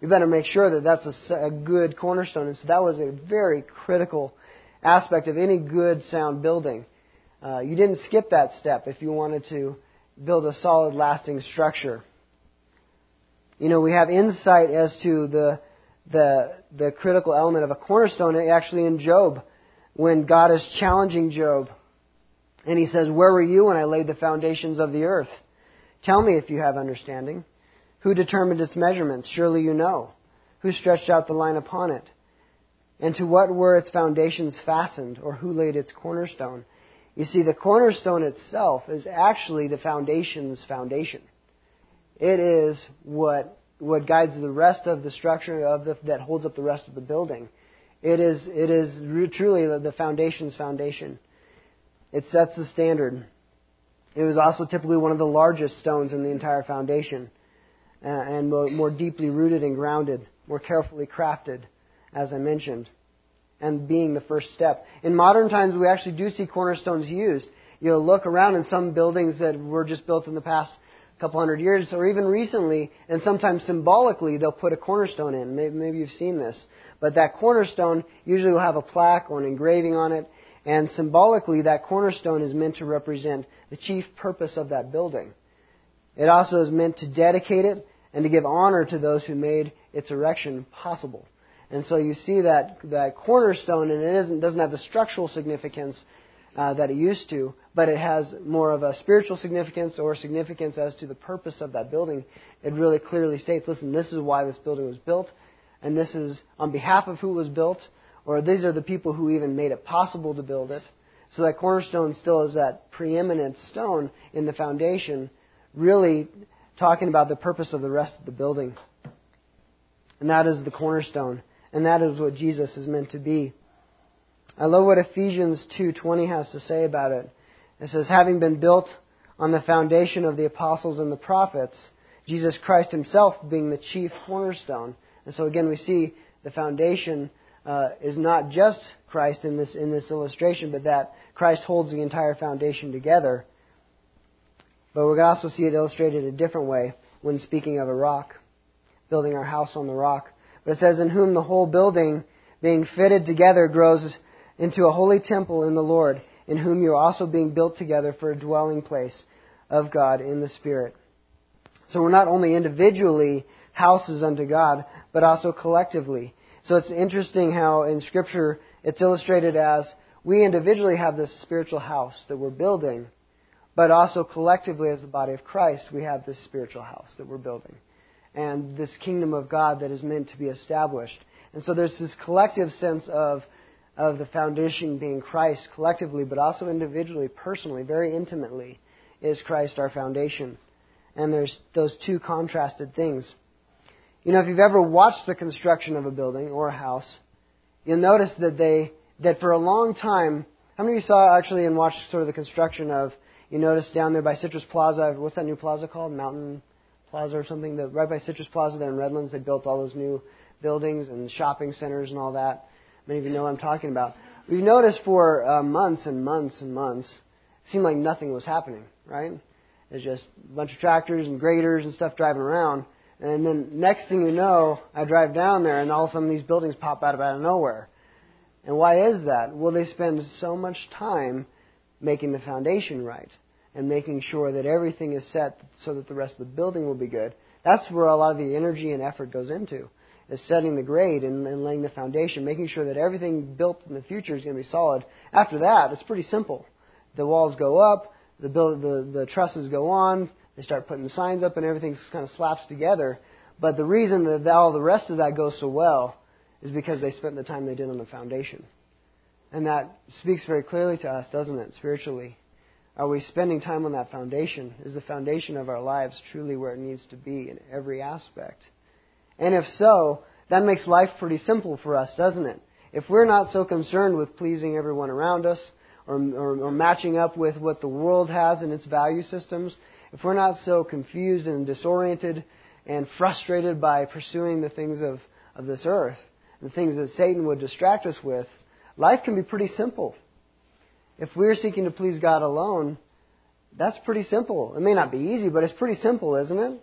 S1: You better make sure that that's a, a good cornerstone. And so that was a very critical aspect of any good, sound building. Uh, you didn't skip that step if you wanted to build a solid, lasting structure you know, we have insight as to the, the, the critical element of a cornerstone eh, actually in Job when God is challenging Job. And he says, Where were you when I laid the foundations of the earth? Tell me if you have understanding. Who determined its measurements? Surely you know. Who stretched out the line upon it? And to what were its foundations fastened, or who laid its cornerstone? You see, the cornerstone itself is actually the foundation's foundation. It is what what guides the rest of the structure of the, that holds up the rest of the building. It is it is truly the foundation's foundation. It sets the standard. It was also typically one of the largest stones in the entire foundation, uh, and more, more deeply rooted and grounded, more carefully crafted, as I mentioned, and being the first step. In modern times, we actually do see cornerstones used. You'll look around in some buildings that were just built in the past couple hundred years, or even recently, and sometimes symbolically, they'll put a cornerstone in. Maybe, maybe you've seen this. But that cornerstone usually will have a plaque or an engraving on it, and symbolically, that cornerstone is meant to represent the chief purpose of that building. It also is meant to dedicate it and to give honor to those who made its erection possible. And so you see that, that cornerstone, and it doesn't have the structural significance uh, that it used to, but it has more of a spiritual significance or significance as to the purpose of that building. It really clearly states, listen, this is why this building was built, and this is on behalf of who was built, or these are the people who even made it possible to build it. So that cornerstone still is that preeminent stone in the foundation, really talking about the purpose of the rest of the building. And that is the cornerstone. And that is what Jesus is meant to be. I love what Ephesians 2:20 has to say about it. It says, "Having been built on the foundation of the apostles and the prophets, Jesus Christ himself being the chief cornerstone." And so again, we see the foundation uh, is not just Christ in this in this illustration, but that Christ holds the entire foundation together. But we can also see it illustrated a different way when speaking of a rock, building our house on the rock. But it says, "In whom the whole building, being fitted together, grows." into a holy temple in the Lord, in whom you are also being built together for a dwelling place of God in the Spirit. So we're not only individually houses unto God, but also collectively. So it's interesting how in Scripture it's illustrated as we individually have this spiritual house that we're building, but also collectively as the body of Christ, we have this spiritual house that we're building. And this kingdom of God that is meant to be established. And so there's this collective sense of of the foundation being Christ collectively, but also individually, personally, very intimately, is Christ our foundation. And there's those two contrasted things. You know, if you've ever watched the construction of a building or a house, you'll notice that they that for a long time. How many of you saw actually and watched sort of the construction of? You notice down there by Citrus Plaza. What's that new plaza called? Mountain Plaza or something. The, right by Citrus Plaza there in Redlands, they built all those new buildings and shopping centers and all that. Many of you know what I'm talking about. We've noticed for uh, months and months and months, it seemed like nothing was happening, right? It's just a bunch of tractors and graders and stuff driving around. And then next thing you know, I drive down there and all of a sudden these buildings pop out of out of nowhere. And why is that? Well, they spend so much time making the foundation right and making sure that everything is set so that the rest of the building will be good. That's where a lot of the energy and effort goes into, is setting the grade and, and laying the foundation, making sure that everything built in the future is going to be solid. After that, it's pretty simple. The walls go up, the, build, the, the trusses go on, they start putting the signs up, and everything kind of slaps together. But the reason that all the rest of that goes so well is because they spent the time they did on the foundation. And that speaks very clearly to us, doesn't it, spiritually? Are we spending time on that foundation? Is the foundation of our lives truly where it needs to be in every aspect? And if so, that makes life pretty simple for us, doesn't it? If we're not so concerned with pleasing everyone around us or, or, or matching up with what the world has in its value systems, if we're not so confused and disoriented and frustrated by pursuing the things of, of this earth, the things that Satan would distract us with, life can be pretty simple. If we're seeking to please God alone, that's pretty simple. It may not be easy, but it's pretty simple, isn't it?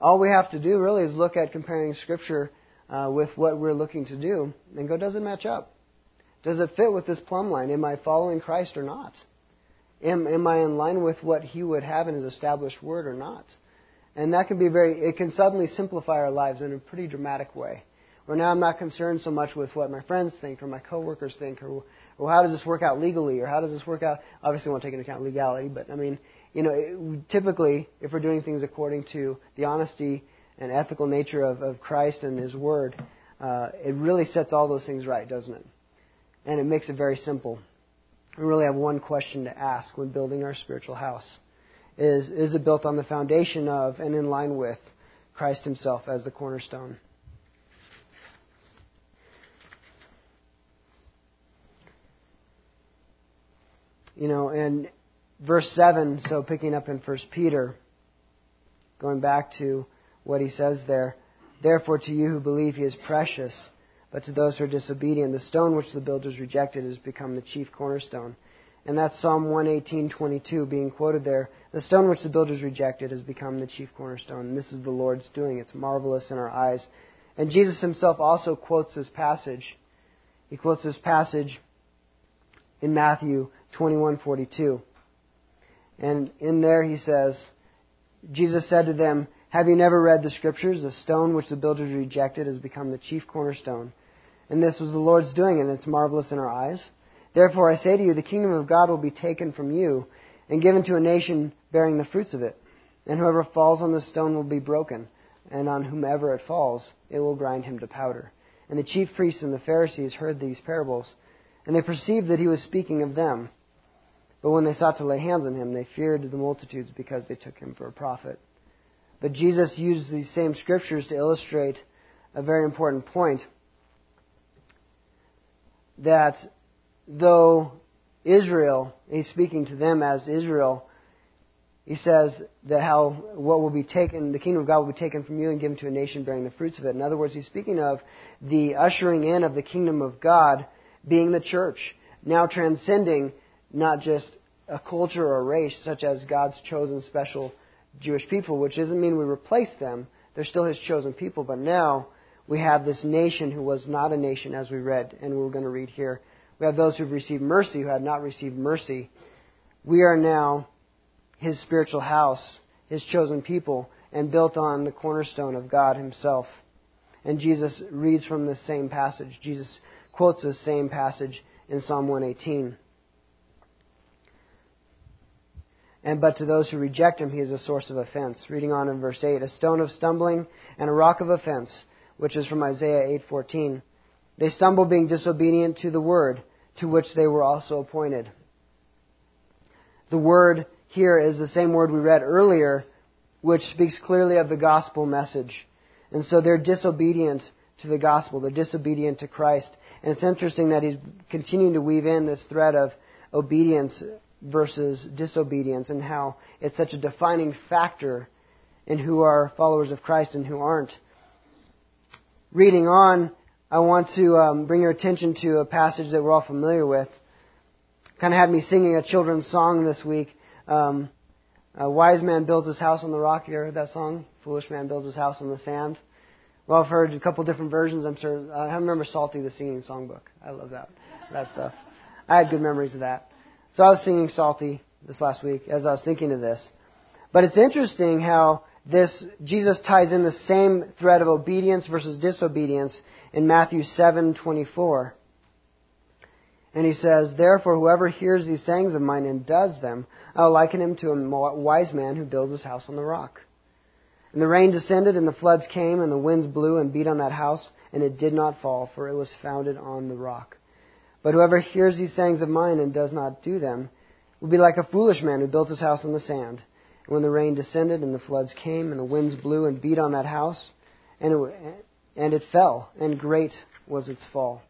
S1: All we have to do really is look at comparing Scripture uh, with what we're looking to do and go, does it match up? Does it fit with this plumb line? Am I following Christ or not? Am, am I in line with what He would have in His established Word or not? And that can be very, it can suddenly simplify our lives in a pretty dramatic way. Where now I'm not concerned so much with what my friends think or my coworkers think or well, how does this work out legally, or how does this work out? Obviously, we won't take into account legality, but I mean, you know, it, typically, if we're doing things according to the honesty and ethical nature of, of Christ and His Word, uh, it really sets all those things right, doesn't it? And it makes it very simple. We really have one question to ask when building our spiritual house: is is it built on the foundation of and in line with Christ Himself as the cornerstone? You know, and verse 7, so picking up in 1 Peter, going back to what he says there, Therefore to you who believe he is precious, but to those who are disobedient, the stone which the builders rejected has become the chief cornerstone. And that's Psalm 118:22 being quoted there. The stone which the builders rejected has become the chief cornerstone. And this is the Lord's doing. It's marvelous in our eyes. And Jesus himself also quotes this passage. He quotes this passage in Matthew 21:42. And in there he says, Jesus said to them, "Have you never read the scriptures? The stone which the builders rejected has become the chief cornerstone." And this was the Lord's doing, and it's marvelous in our eyes. Therefore I say to you, the kingdom of God will be taken from you and given to a nation bearing the fruits of it. And whoever falls on the stone will be broken, and on whomever it falls, it will grind him to powder. And the chief priests and the Pharisees heard these parables and they perceived that he was speaking of them. But when they sought to lay hands on him, they feared the multitudes because they took him for a prophet. But Jesus used these same scriptures to illustrate a very important point that though Israel, he's speaking to them as Israel, he says that how what will be taken, the kingdom of God will be taken from you and given to a nation bearing the fruits of it. In other words, he's speaking of the ushering in of the kingdom of God being the church, now transcending not just a culture or a race such as God's chosen special Jewish people, which doesn't mean we replace them. They're still His chosen people, but now we have this nation who was not a nation, as we read, and we're going to read here. We have those who've received mercy who had not received mercy. We are now His spiritual house, His chosen people, and built on the cornerstone of God Himself. And Jesus reads from the same passage. Jesus quotes the same passage in Psalm 118. And but to those who reject him, he is a source of offense. Reading on in verse 8, a stone of stumbling and a rock of offense, which is from Isaiah 8:14. They stumble being disobedient to the word to which they were also appointed. The word here is the same word we read earlier, which speaks clearly of the gospel message. And so they're disobedient to the gospel. They're disobedient to Christ. And it's interesting that he's continuing to weave in this thread of obedience versus disobedience and how it's such a defining factor in who are followers of Christ and who aren't. Reading on, I want to um, bring your attention to a passage that we're all familiar with. Kind of had me singing a children's song this week. Um, a wise man builds his house on the rock. You ever heard that song? Foolish man builds his house on the sand. Well, I've heard a couple different versions. I'm sure. I remember Psalty the singing songbook. I love that that stuff. I had good memories of that. So I was singing Psalty this last week as I was thinking of this. But it's interesting how this Jesus ties in the same thread of obedience versus disobedience in Matthew 7:24. And he says, Therefore, whoever hears these sayings of mine and does them, I will liken him to a wise man who builds his house on the rock. And the rain descended, and the floods came, and the winds blew and beat on that house, and it did not fall, for it was founded on the rock. But whoever hears these sayings of mine and does not do them will be like a foolish man who built his house on the sand. And when the rain descended and the floods came and the winds blew and beat on that house, and it, and it fell, and great was its fall.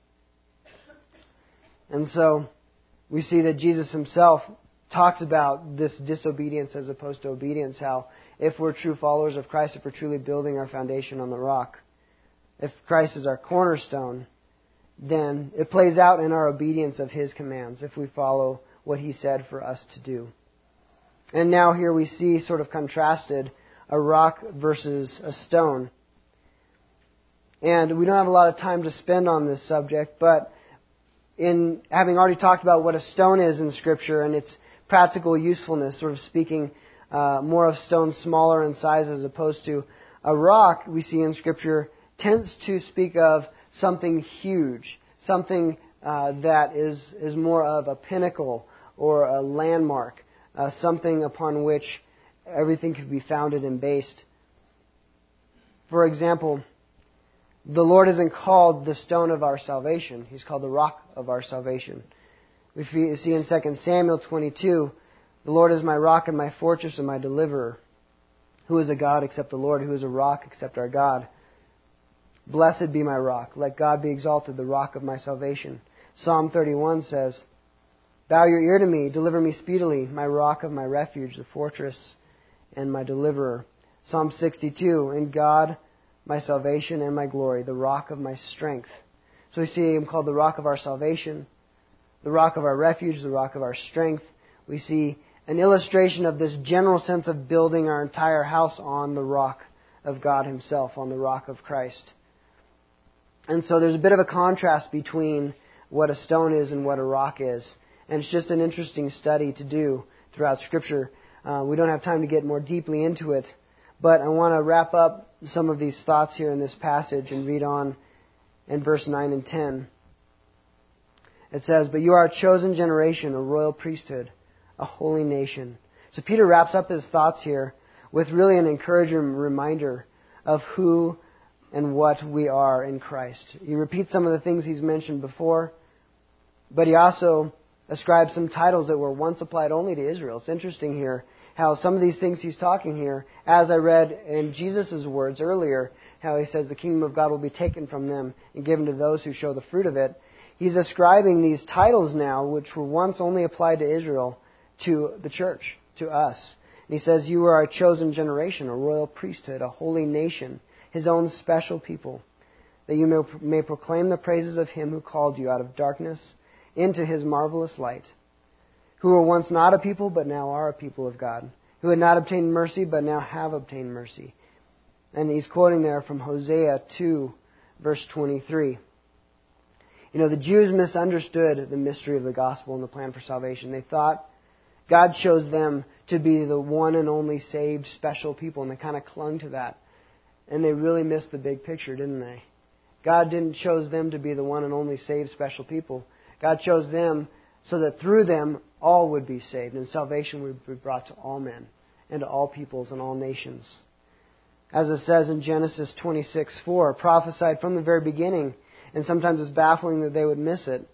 S1: And so we see that Jesus himself talks about this disobedience as opposed to obedience, how if we're true followers of Christ, if we're truly building our foundation on the rock, if Christ is our cornerstone, then it plays out in our obedience of His commands if we follow what He said for us to do. And now here we see sort of contrasted a rock versus a stone. And we don't have a lot of time to spend on this subject, but in having already talked about what a stone is in Scripture and its practical usefulness, sort of speaking uh, more of stones smaller in size as opposed to a rock, we see in Scripture tends to speak of something huge, something uh, that is, is more of a pinnacle or a landmark, uh, something upon which everything could be founded and based. For example, the Lord isn't called the stone of our salvation. He's called the rock of our salvation. We see in 2 Samuel 22, the Lord is my rock and my fortress and my deliverer. Who is a God except the Lord? Who is a rock except our God? Blessed be my rock. Let God be exalted, the rock of my salvation. Psalm 31 says, Bow your ear to me, deliver me speedily, my rock of my refuge, the fortress and my deliverer. Psalm 62, In God my salvation and my glory, the rock of my strength. So we see him called the rock of our salvation, the rock of our refuge, the rock of our strength. We see an illustration of this general sense of building our entire house on the rock of God Himself, on the rock of Christ. And so there's a bit of a contrast between what a stone is and what a rock is. And it's just an interesting study to do throughout Scripture. Uh, we don't have time to get more deeply into it, but I want to wrap up some of these thoughts here in this passage and read on in verse 9 and 10. It says, But you are a chosen generation, a royal priesthood, a holy nation. So Peter wraps up his thoughts here with really an encouraging reminder of who and what we are in Christ. He repeats some of the things he's mentioned before, but he also ascribes some titles that were once applied only to Israel. It's interesting here how some of these things he's talking here, as I read in Jesus' words earlier, how he says the kingdom of God will be taken from them and given to those who show the fruit of it. He's ascribing these titles now, which were once only applied to Israel, to the church, to us. And he says, You are a chosen generation, a royal priesthood, a holy nation, his own special people, that you may, may proclaim the praises of him who called you out of darkness into his marvelous light who were once not a people, but now are a people of God, who had not obtained mercy, but now have obtained mercy. And he's quoting there from Hosea 2, verse 23. You know, the Jews misunderstood the mystery of the gospel and the plan for salvation. They thought God chose them to be the one and only saved special people, and they kind of clung to that. And they really missed the big picture, didn't they? God didn't chose them to be the one and only saved special people. God chose them so that through them all would be saved, and salvation would be brought to all men and to all peoples and all nations. As it says in Genesis 26:4, prophesied from the very beginning, and sometimes it's baffling that they would miss it.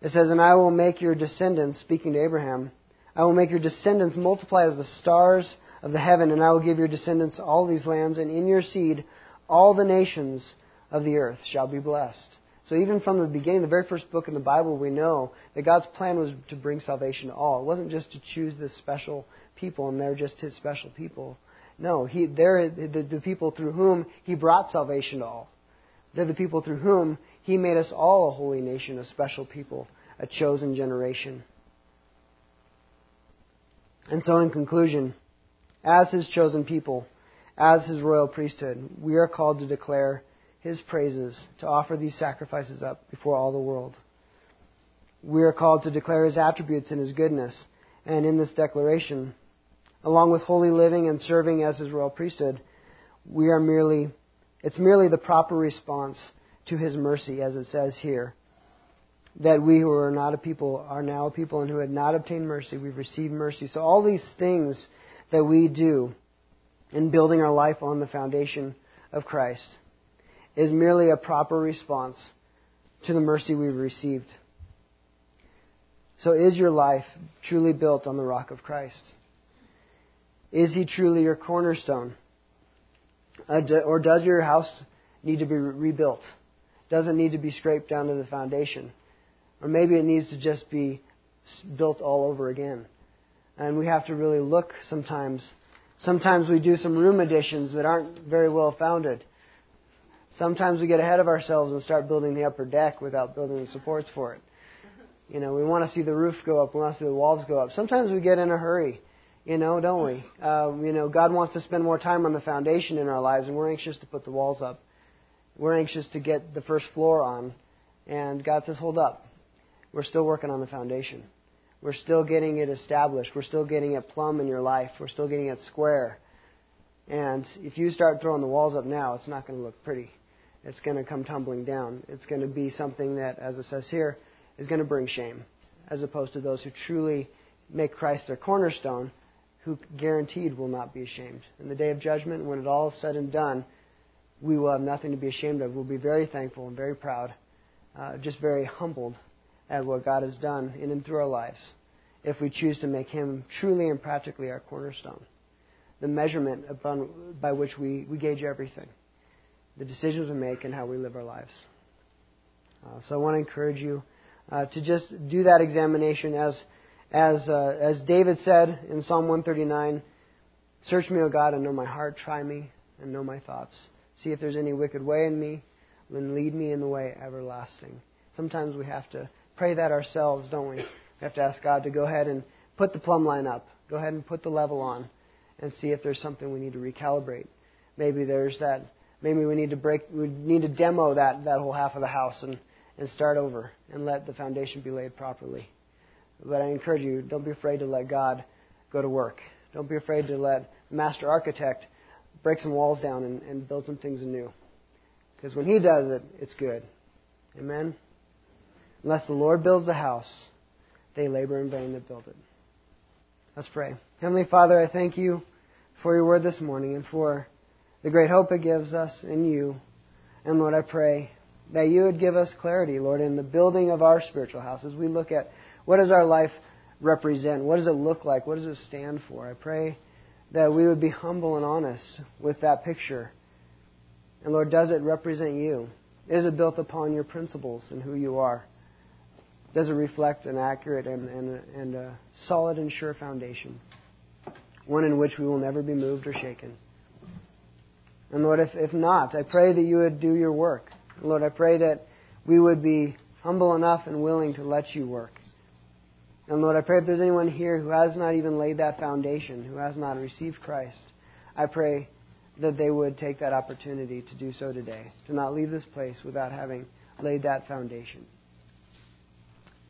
S1: It says, And I will make your descendants, speaking to Abraham, I will make your descendants multiply as the stars of the heaven, and I will give your descendants all these lands, and in your seed all the nations of the earth shall be blessed. So even from the beginning, the very first book in the Bible, we know that God's plan was to bring salvation to all. It wasn't just to choose this special people and they're just His special people. No, he, they're the, the people through whom He brought salvation to all. They're the people through whom He made us all a holy nation, a special people, a chosen generation. And so, in conclusion, as His chosen people, as His royal priesthood, we are called to declare his praises, to offer these sacrifices up before all the world. We are called to declare his attributes and his goodness. And in this declaration, along with holy living and serving as his royal priesthood, we are merely, it's merely the proper response to his mercy, as it says here. That we who are not a people are now a people and who had not obtained mercy, we've received mercy. So all these things that we do in building our life on the foundation of Christ is merely a proper response to the mercy we've received. So, is your life truly built on the rock of Christ? Is He truly your cornerstone? Uh, or does your house need to be rebuilt? Does it need to be scraped down to the foundation? Or maybe it needs to just be built all over again. And we have to really look sometimes. Sometimes we do some room additions that aren't very well founded. Sometimes we get ahead of ourselves and start building the upper deck without building the supports for it. You know, we want to see the roof go up. We want to see the walls go up. Sometimes we get in a hurry, you know, don't we? Um, you know, God wants to spend more time on the foundation in our lives, and we're anxious to put the walls up. We're anxious to get the first floor on, and God says, "Hold up. We're still working on the foundation. We're still getting it established. We're still getting it plumb in your life. We're still getting it square." And if you start throwing the walls up now, it's not going to look pretty it's going to come tumbling down. It's going to be something that, as it says here, is going to bring shame, as opposed to those who truly make Christ their cornerstone, who guaranteed will not be ashamed. In the day of judgment, when it all is said and done, we will have nothing to be ashamed of. We'll be very thankful and very proud, uh, just very humbled at what God has done in and through our lives, if we choose to make Him truly and practically our cornerstone, the measurement upon, by which we, we gauge everything the decisions we make and how we live our lives. Uh, so I want to encourage you uh, to just do that examination as as uh, as David said in Psalm 139. Search me, O God, and know my heart. Try me and know my thoughts. See if there's any wicked way in me, and lead me in the way everlasting. Sometimes we have to pray that ourselves, don't we? We have to ask God to go ahead and put the plumb line up. Go ahead and put the level on, and see if there's something we need to recalibrate. Maybe there's that maybe we need to break, we need to demo that, that whole half of the house and, and start over and let the foundation be laid properly. But I encourage you, don't be afraid to let God go to work. Don't be afraid to let the master architect break some walls down and, and build some things anew. Because when he does it, it's good. Amen? Unless the Lord builds the house, they labor in vain that build it. Let's pray. Heavenly Father, I thank you for your word this morning and for the great hope it gives us in you. And Lord, I pray that you would give us clarity, Lord, in the building of our spiritual house as we look at what does our life represent? What does it look like? What does it stand for? I pray that we would be humble and honest with that picture. And Lord, does it represent you? Is it built upon your principles and who you are? Does it reflect an accurate and, and, and a solid and sure foundation? One in which we will never be moved or shaken. And Lord, if, if not, I pray that you would do your work. Lord, I pray that we would be humble enough and willing to let you work. And Lord, I pray if there's anyone here who has not even laid that foundation, who has not received Christ, I pray that they would take that opportunity to do so today, to not leave this place without having laid that foundation.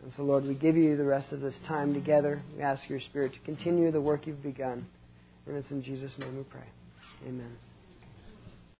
S1: And so, Lord, we give you the rest of this time together. We ask your Spirit to continue the work you've begun. And it's in Jesus' name we pray. Amen.